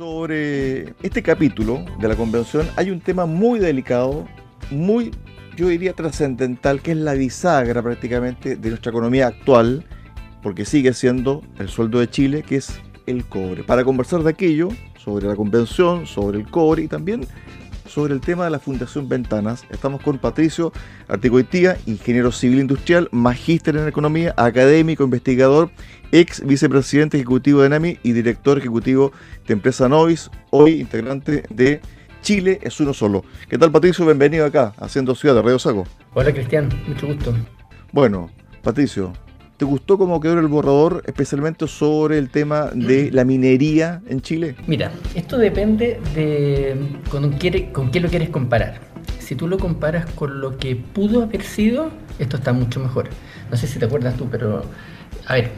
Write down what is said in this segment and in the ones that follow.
Sobre este capítulo de la convención hay un tema muy delicado, muy, yo diría, trascendental, que es la bisagra prácticamente de nuestra economía actual, porque sigue siendo el sueldo de Chile, que es el cobre. Para conversar de aquello, sobre la convención, sobre el cobre y también sobre el tema de la Fundación Ventanas. Estamos con Patricio Artigoitía, ingeniero civil industrial, magíster en economía, académico, investigador, ex vicepresidente ejecutivo de NAMI y director ejecutivo de empresa Novis, hoy integrante de Chile es uno solo. ¿Qué tal Patricio? Bienvenido acá, haciendo Ciudad de Radio Saco. Hola Cristian, mucho gusto. Bueno, Patricio, ¿Te gustó cómo quedó el borrador, especialmente sobre el tema de la minería en Chile? Mira, esto depende de con, con qué lo quieres comparar. Si tú lo comparas con lo que pudo haber sido, esto está mucho mejor. No sé si te acuerdas tú, pero a ver,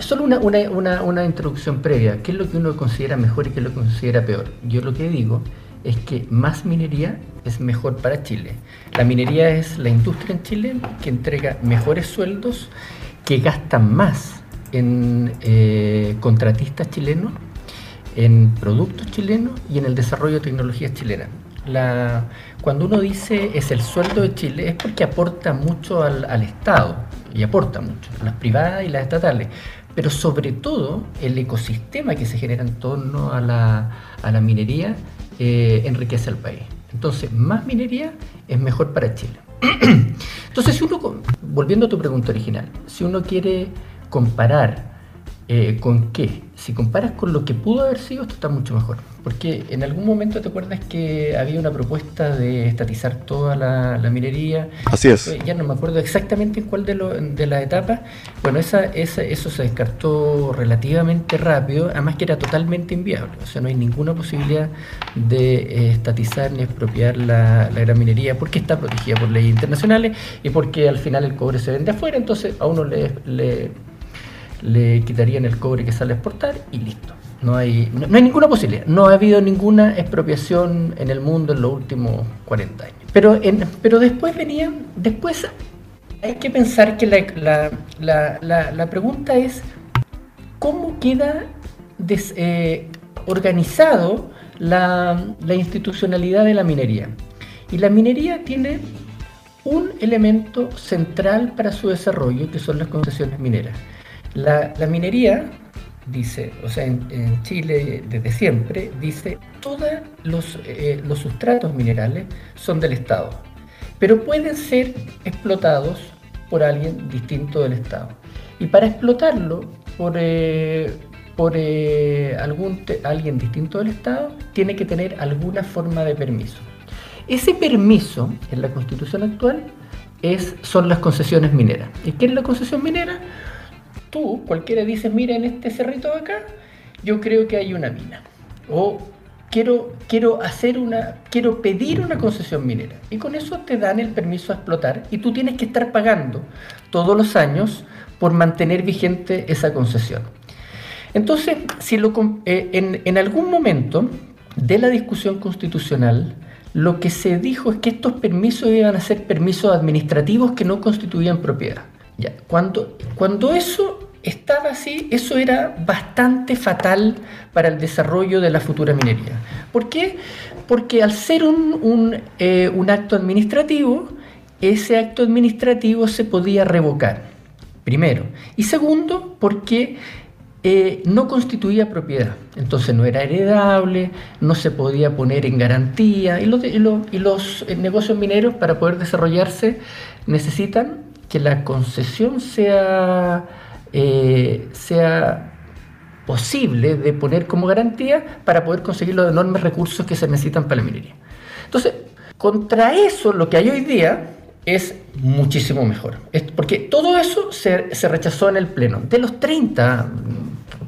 solo una, una, una, introducción previa. ¿Qué es lo que uno considera mejor y qué es lo que considera peor? Yo lo que digo es que más minería es mejor para Chile. La minería es la industria en Chile que entrega mejores sueldos que gastan más en eh, contratistas chilenos, en productos chilenos y en el desarrollo de tecnologías chilenas. cuando uno dice es el sueldo de Chile es porque aporta mucho al, Estado y aporta mucho, las privadas y las estatales, pero sobre todo el ecosistema que se genera en torno a la, minería eh, enriquece al país. Entonces, más minería es mejor para Chile. Entonces, si uno, volviendo a tu pregunta original, si uno quiere comparar eh, ¿Con qué? Si comparas con lo que pudo haber sido, esto está mucho mejor. Porque en algún momento te acuerdas que había una propuesta de estatizar toda la, minería. Así es. Ya no me acuerdo exactamente en cuál de, de las etapas. Bueno, esa, esa, eso se descartó relativamente rápido, además que era totalmente inviable. O sea, no hay ninguna posibilidad de eh, estatizar ni expropiar la, la, gran minería porque está protegida por leyes internacionales y porque al final el cobre se vende afuera, entonces a uno le, le le quitarían el cobre que sale a exportar y listo. No hay, no, hay ninguna posibilidad. No ha habido ninguna expropiación en el mundo en los últimos 40 años. Pero, pero después venían, después hay que pensar que la, la, la, pregunta es cómo queda eh, organizado la, la institucionalidad de la minería. Y la minería tiene un elemento central para su desarrollo, que son las concesiones mineras. La, minería, dice, o sea, en, Chile desde siempre, dice, todos los, eh, los sustratos minerales son del Estado, pero pueden ser explotados por alguien distinto del Estado. Y para explotarlo por, eh, por eh, algún alguien distinto del Estado, tiene que tener alguna forma de permiso. Ese permiso en la constitución actual es, son las concesiones mineras. ¿Y qué es la concesión minera? Tú, cualquiera dice, mira en este cerrito de acá, yo creo que hay una mina. O quiero, quiero hacer una, quiero pedir una concesión minera. Y con eso te dan el permiso a explotar y tú tienes que estar pagando todos los años por mantener vigente esa concesión. Entonces, si lo, eh, en algún momento de la discusión constitucional, lo que se dijo es que estos permisos iban a ser permisos administrativos que no constituían propiedad. Ya, cuando, cuando eso estaba así, eso era bastante fatal para el desarrollo de la futura minería. ¿Por qué? Porque al ser un, un, eh, acto administrativo, ese acto administrativo se podía revocar, primero. Y segundo, porque eh, no constituía propiedad, entonces no era heredable, no se podía poner en garantía y los, los negocios mineros para poder desarrollarse necesitan que la concesión sea, eh, sea posible de poner como garantía para poder conseguir los enormes recursos que se necesitan para la minería. Entonces, contra eso lo que hay hoy día es muchísimo mejor. porque todo eso se, se, rechazó en el Pleno. De los 30,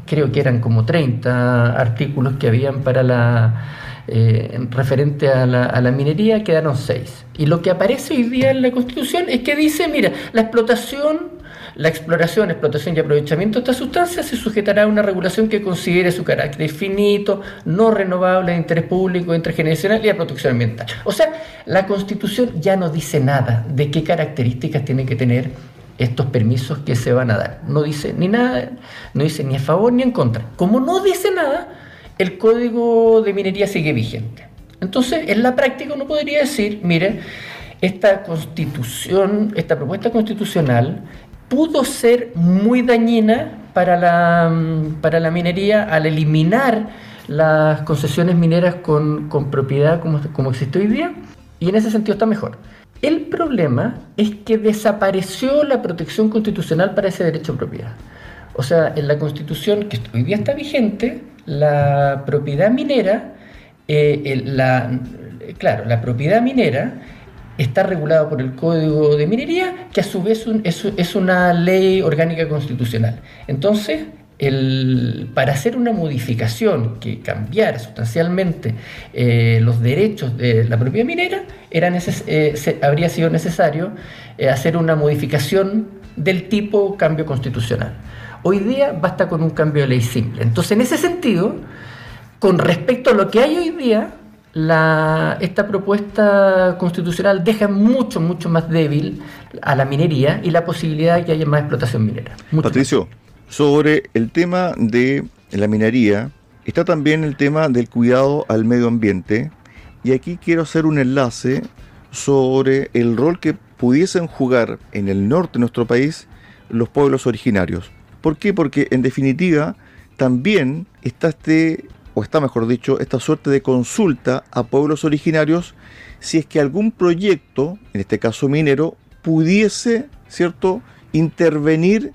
creo que eran como 30 artículos que habían para la eh, referente a la, minería quedaron seis. Y lo que aparece hoy día en la Constitución es que dice, mira, la explotación, la exploración, explotación y aprovechamiento de estas sustancias se sujetará a una regulación que considere su carácter finito, no renovable, de interés público, intergeneracional y a protección ambiental. O sea, la Constitución ya no dice nada de qué características tienen que tener estos permisos que se van a dar. No dice ni nada, no dice ni a favor ni en contra. Como no dice nada, el código de minería sigue vigente. Entonces, en la práctica uno podría decir, mire, esta constitución, esta propuesta constitucional pudo ser muy dañina para la, para la minería al eliminar las concesiones mineras con, propiedad como, como existe hoy día, y en ese sentido está mejor. El problema es que desapareció la protección constitucional para ese derecho a propiedad. O sea, en la constitución que hoy día está vigente, la propiedad minera, eh, la, claro, la propiedad minera está regulada por el Código de Minería, que a su vez es, una ley orgánica constitucional. Entonces, para hacer una modificación que cambiara sustancialmente eh, los derechos de la propiedad minera, era eh, habría sido necesario hacer una modificación del tipo cambio constitucional. Hoy día basta con un cambio de ley simple. Entonces, en ese sentido, con respecto a lo que hay hoy día, esta propuesta constitucional deja mucho, mucho más débil a la minería y la posibilidad de que haya más explotación minera. Patricio, sobre el tema de la minería, está también el tema del cuidado al medio ambiente. Y aquí quiero hacer un enlace sobre el rol que pudiesen jugar en el norte de nuestro país los pueblos originarios. ¿Por qué? Porque en definitiva también está este, o está mejor dicho, esta suerte de consulta a pueblos originarios si es que algún proyecto, en este caso minero, pudiese, ¿cierto?, intervenir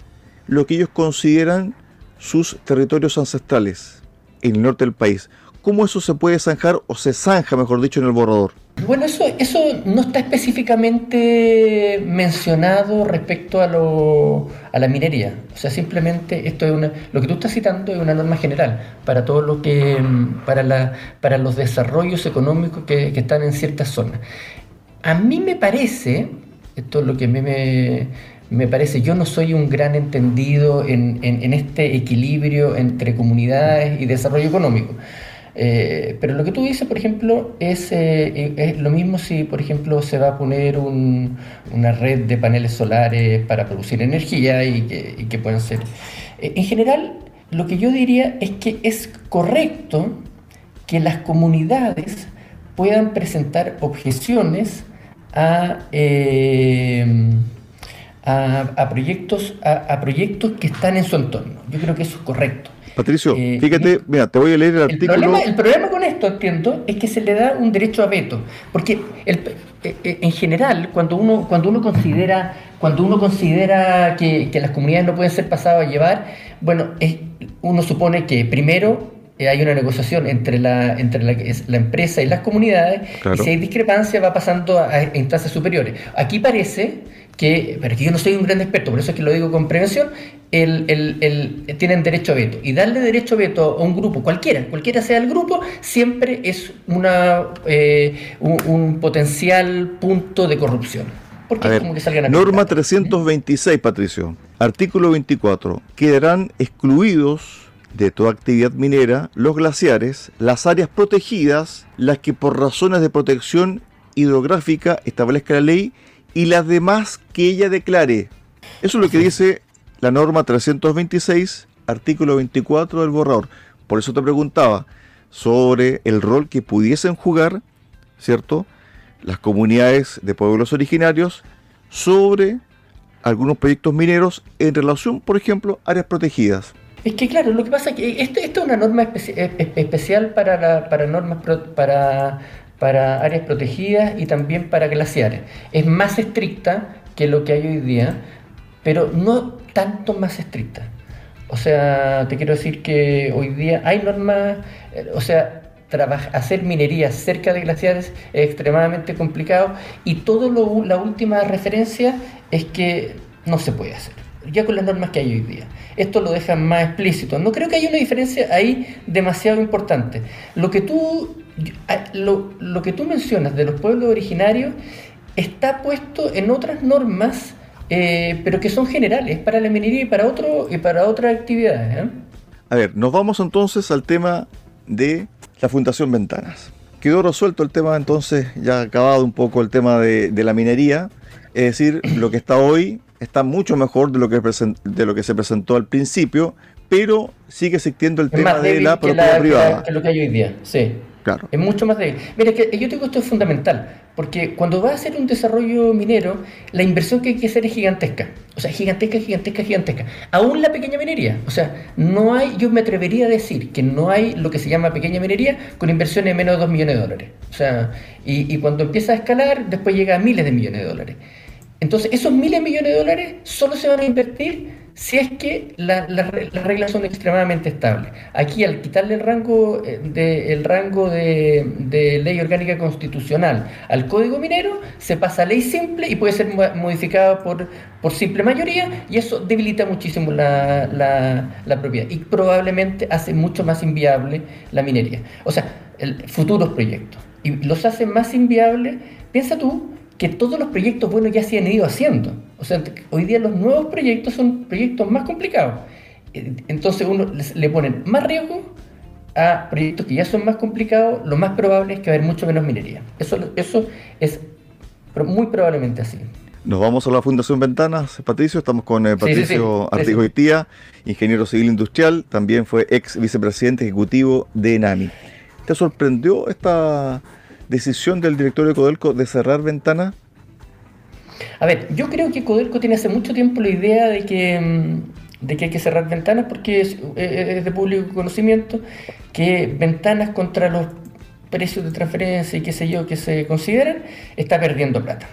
lo que ellos consideran sus territorios ancestrales en el norte del país. ¿Cómo eso se puede zanjar o se zanja, mejor dicho, en el borrador? Bueno, eso, eso no está específicamente mencionado respecto a, lo, a la minería. O sea, simplemente esto es una, lo que tú estás citando es una norma general para todo lo que, para, la, para los desarrollos económicos que, están en ciertas zonas. A mí me parece, esto es lo que a mí me, me parece, yo no soy un gran entendido en, en este equilibrio entre comunidades y desarrollo económico. Eh, pero lo que tú dices, por ejemplo, es, eh, es, lo mismo si, por ejemplo, se va a poner una red de paneles solares para producir energía y que, y puedan ser... Eh, en general, lo que yo diría es que es correcto que las comunidades puedan presentar objeciones a, a, proyectos, a proyectos que están en su entorno. Yo creo que eso es correcto. Patricio, eh, fíjate, mira, te voy a leer el, artículo. el problema con esto, entiendo, es que se le da un derecho a veto. Porque eh, eh, en general, cuando uno, cuando uno considera, cuando uno considera que, las comunidades no pueden ser pasadas a llevar, bueno, uno supone que primero hay una negociación entre la, entre la, la empresa y las comunidades, y si hay discrepancia va pasando a, a instancias superiores. Aquí parece que, pero que yo no soy un gran experto, por eso es que lo digo con prevención, el, el, tienen derecho a veto. Y darle derecho a veto a un grupo, cualquiera, cualquiera sea el grupo, siempre es una, eh, un, potencial punto de corrupción. Porque es como que salgan a Norma 326, Patricio. Artículo 24. Quedarán excluidos de toda actividad minera los glaciares, las áreas protegidas, las que por razones de protección hidrográfica establezca la ley y las demás que ella declare. Eso es lo que dice la norma 326, artículo 24 del borrador. Por eso te preguntaba sobre el rol que pudiesen jugar, ¿cierto? Las comunidades de pueblos originarios sobre algunos proyectos mineros en relación, por ejemplo, a áreas protegidas. Es que claro, lo que pasa es que esto, es una norma especial para, para normas para para áreas protegidas y también para glaciares. Es más estricta que lo que hay hoy día, pero no tanto más estricta. O sea, te quiero decir que hoy día hay normas, eh, o sea, hacer minería cerca de glaciares es extremadamente complicado y todo lo, la última referencia es que no se puede hacer, ya con las normas que hay hoy día. Esto lo deja más explícito. No creo que haya una diferencia ahí demasiado importante. Lo que tú lo, que tú mencionas de los pueblos originarios está puesto en otras normas, eh, pero que son generales para la minería y para, otro, y para otras actividades. ¿eh? A ver, nos vamos entonces al tema de la Fundación Ventanas. Quedó resuelto el tema entonces, ya acabado un poco el tema de, la minería, es decir, lo que está hoy está mucho mejor de lo que, de lo que se presentó al principio, pero sigue existiendo el tema de la propiedad privada. Que, lo que hay hoy día, sí. Claro. Es mucho más débil. Mira, que yo digo esto es fundamental, porque cuando va a hacer un desarrollo minero, la inversión que hay que hacer es gigantesca. O sea, gigantesca, gigantesca, gigantesca. Aún la pequeña minería. O sea, no hay, yo me atrevería a decir que no hay lo que se llama pequeña minería con inversiones de menos de 2 millones de dólares. O sea, y, y cuando empieza a escalar, después llega a miles de millones de dólares. Entonces, esos miles de millones de dólares solo se van a invertir si es que las reglas son extremadamente estables. Aquí, al quitarle el rango, eh, de, el rango de, ley orgánica constitucional al código minero, se pasa a ley simple y puede ser modificada por, por simple mayoría, y eso debilita muchísimo la, la, propiedad y probablemente hace mucho más inviable la minería. O sea, el, futuros proyectos. Y los hace más inviables. Piensa tú que todos los proyectos buenos ya se han ido haciendo. O sea, hoy día los nuevos proyectos son proyectos más complicados. Eh, entonces uno le ponen más riesgo a proyectos que ya son más complicados, lo más probable es que va a haber mucho menos minería. Eso, eso es muy probablemente así. Nos vamos a la Fundación Ventanas, Patricio. Estamos con eh, Patricio sí, ingeniero civil industrial, también fue ex vicepresidente ejecutivo de ENAMI. ¿Te sorprendió esta decisión del directorio de Codelco de cerrar ventanas? A ver, yo creo que Codelco tiene hace mucho tiempo la idea de que, mm, de que hay que cerrar ventanas porque es, de público conocimiento que ventanas contra los precios de transferencia y qué sé yo que se consideran está perdiendo plata.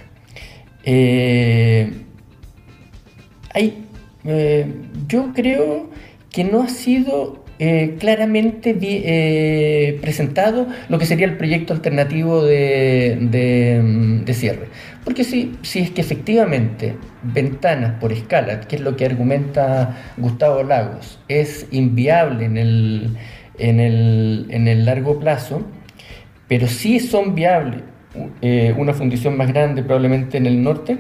Eh, eh, yo creo que no ha sido eh, claramente eh, presentado lo que sería el proyecto alternativo de, cierre. Porque si, si es que efectivamente ventanas por escala, que es lo que argumenta Gustavo Lagos, es inviable en el, en el, en el largo plazo, pero sí son viables eh, una fundición más grande probablemente en el norte,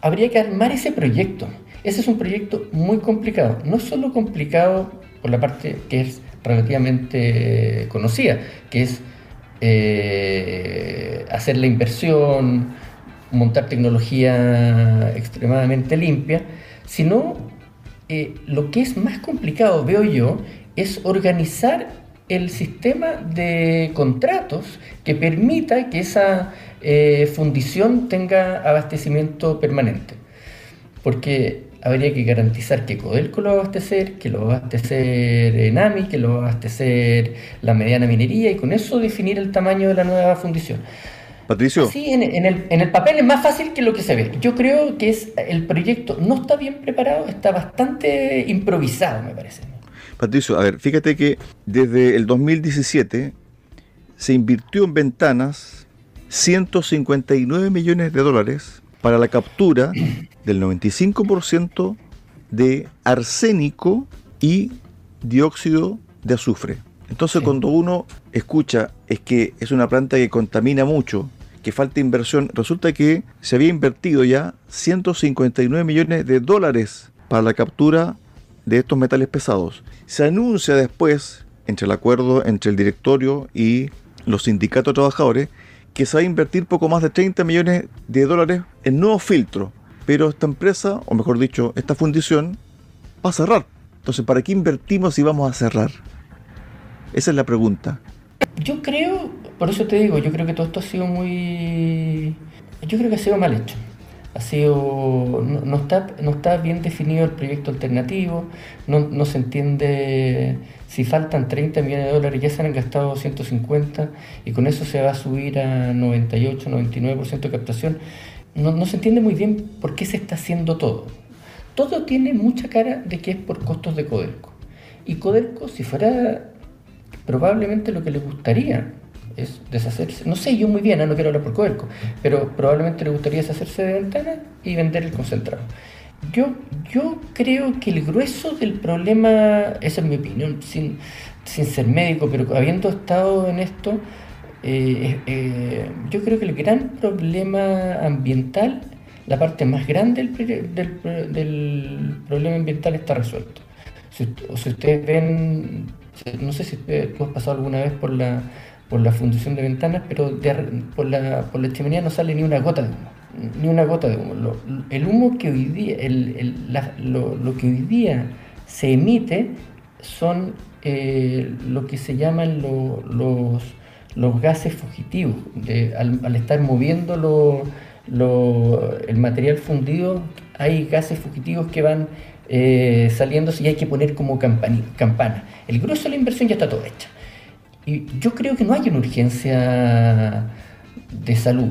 habría que armar ese proyecto. Ese es un proyecto muy complicado, no solo complicado por la parte que es relativamente conocida, que es eh, hacer la inversión, montar tecnología extremadamente limpia, sino eh, lo que es más complicado, veo yo, es organizar el sistema de contratos que permita que esa eh, fundición tenga abastecimiento permanente. Porque habría que garantizar que Codelco lo va a abastecer, que lo va a abastecer Enami, que lo va a abastecer la mediana minería y con eso definir el tamaño de la nueva fundición. Patricio. Sí, en, el, en, el, papel es más fácil que lo que se ve. Yo creo que es el proyecto no está bien preparado, está bastante improvisado, me parece. Patricio, a ver, fíjate que desde el 2017 se invirtió en ventanas 159 millones de dólares para la captura del 95% de arsénico y dióxido de azufre. Entonces cuando uno escucha es que es una planta que contamina mucho, que falta inversión, resulta que se había invertido ya 159 millones de dólares para la captura de estos metales pesados. Se anuncia después, entre el acuerdo entre el directorio y los sindicatos de trabajadores, que se va a invertir poco más de 30 millones de dólares en nuevos filtros. Pero esta empresa, o mejor dicho, esta fundición, va a cerrar. Entonces, ¿para qué invertimos si vamos a cerrar? Esa es la pregunta. Yo creo, por eso te digo, yo creo que todo esto ha sido muy... Yo creo que ha sido mal hecho. Ha sido... No, está, no está bien definido el proyecto alternativo, no, no se entiende si faltan 30 millones de dólares, ya se han gastado 150 y con eso se va a subir a 98, 99% de captación. No, se entiende muy bien por qué se está haciendo todo. Todo tiene mucha cara de que es por costos de Codelco. Y Codelco, si fuera probablemente lo que le gustaría es deshacerse, no sé yo muy bien, ¿eh? no quiero hablar por Codelco, pero probablemente le gustaría deshacerse de ventanas y vender el concentrado. Yo, yo creo que el grueso del problema, esa es mi opinión, sin, ser médico, pero habiendo estado en esto, eh, eh, yo creo que el gran problema ambiental, la parte más grande del, problema ambiental está resuelto. Si, ustedes ven, no sé si tú pasado alguna vez por la, por la fundición de ventanas, pero por, la, por la chimenea no sale ni una gota de humo ni una gota de humo. el humo que hoy día, el, lo, que hoy día se emite son eh, lo que se llaman los, los gases fugitivos. al, estar moviendo el material fundido, hay gases fugitivos que van eh, saliéndose y hay que poner como campana. El grueso de la inversión ya está todo hecha. Y yo creo que no hay una urgencia de salud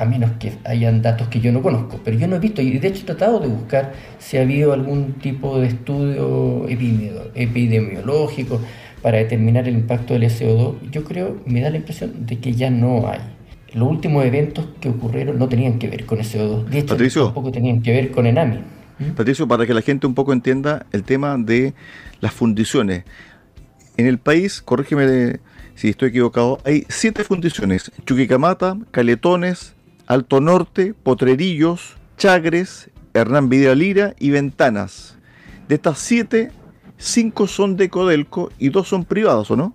a menos que hayan datos que yo no conozco, pero yo no he visto, y de hecho he tratado de buscar si ha habido algún tipo de estudio epidemiológico para determinar el impacto del CO2. Yo creo, me da la impresión de que ya no hay. Los últimos eventos que ocurrieron no tenían que ver con el CO2, de hecho tampoco tenían que ver con ENAMI. ¿Mm? Patricio, para que la gente un poco entienda el tema de las fundiciones. En el país, corrígeme si estoy equivocado, hay siete fundiciones, Chuquicamata, Caletones, Alto Norte, Potrerillos, Chagres, Hernán Vidal Lira y Ventanas. De estas siete, cinco son de Codelco y dos son privados, ¿o no?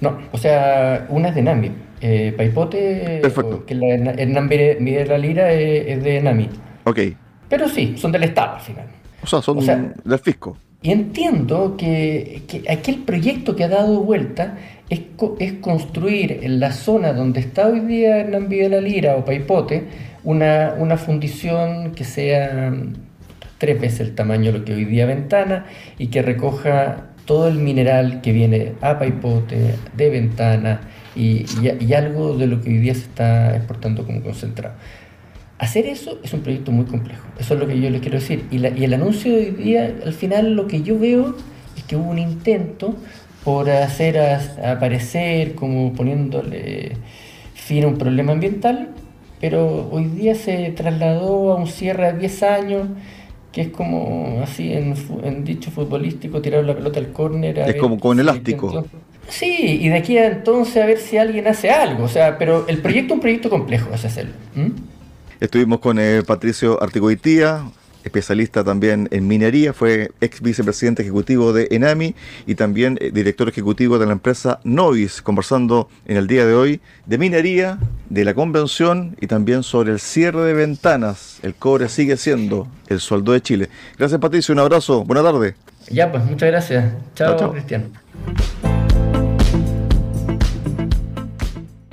No, o sea, una es de NAMI. Eh, Paipote, Perfecto. que la Hernán Vidal Lira es, de NAMI. Ok. Pero sí, son del Estado al final. O sea, son del fisco. Y entiendo que, aquel proyecto que ha dado vuelta es, es, construir en la zona donde está hoy día Hernán de la Lira o Paipote una, una fundición que sea tres veces el tamaño de lo que hoy día Ventana y que recoja todo el mineral que viene a Paipote, de Ventana y, y algo de lo que hoy día se está exportando como concentrado. Hacer eso es un proyecto muy complejo, eso es lo que yo les quiero decir. Y, y el anuncio de hoy día, al final lo que yo veo es que hubo un intento por hacer aparecer como poniéndole fin a un problema ambiental, pero hoy día se trasladó a un cierre de 10 años, que es como así en, en dicho futbolístico, tirar la pelota al córner. Es como con elástico. Sí, y de aquí a entonces a ver si alguien hace algo, o sea, pero el proyecto es un proyecto complejo, es hacerlo. Estuvimos con eh, Patricio Artigoitía, especialista también en minería, fue ex vicepresidente ejecutivo de Enami y también eh, director ejecutivo de la empresa Nois, conversando en el día de hoy de minería, de la convención y también sobre el cierre de ventanas. El cobre sigue siendo el sueldo de Chile. Gracias Patricio, un abrazo, buena tarde. Ya, pues muchas gracias. chao. chao. Cristian.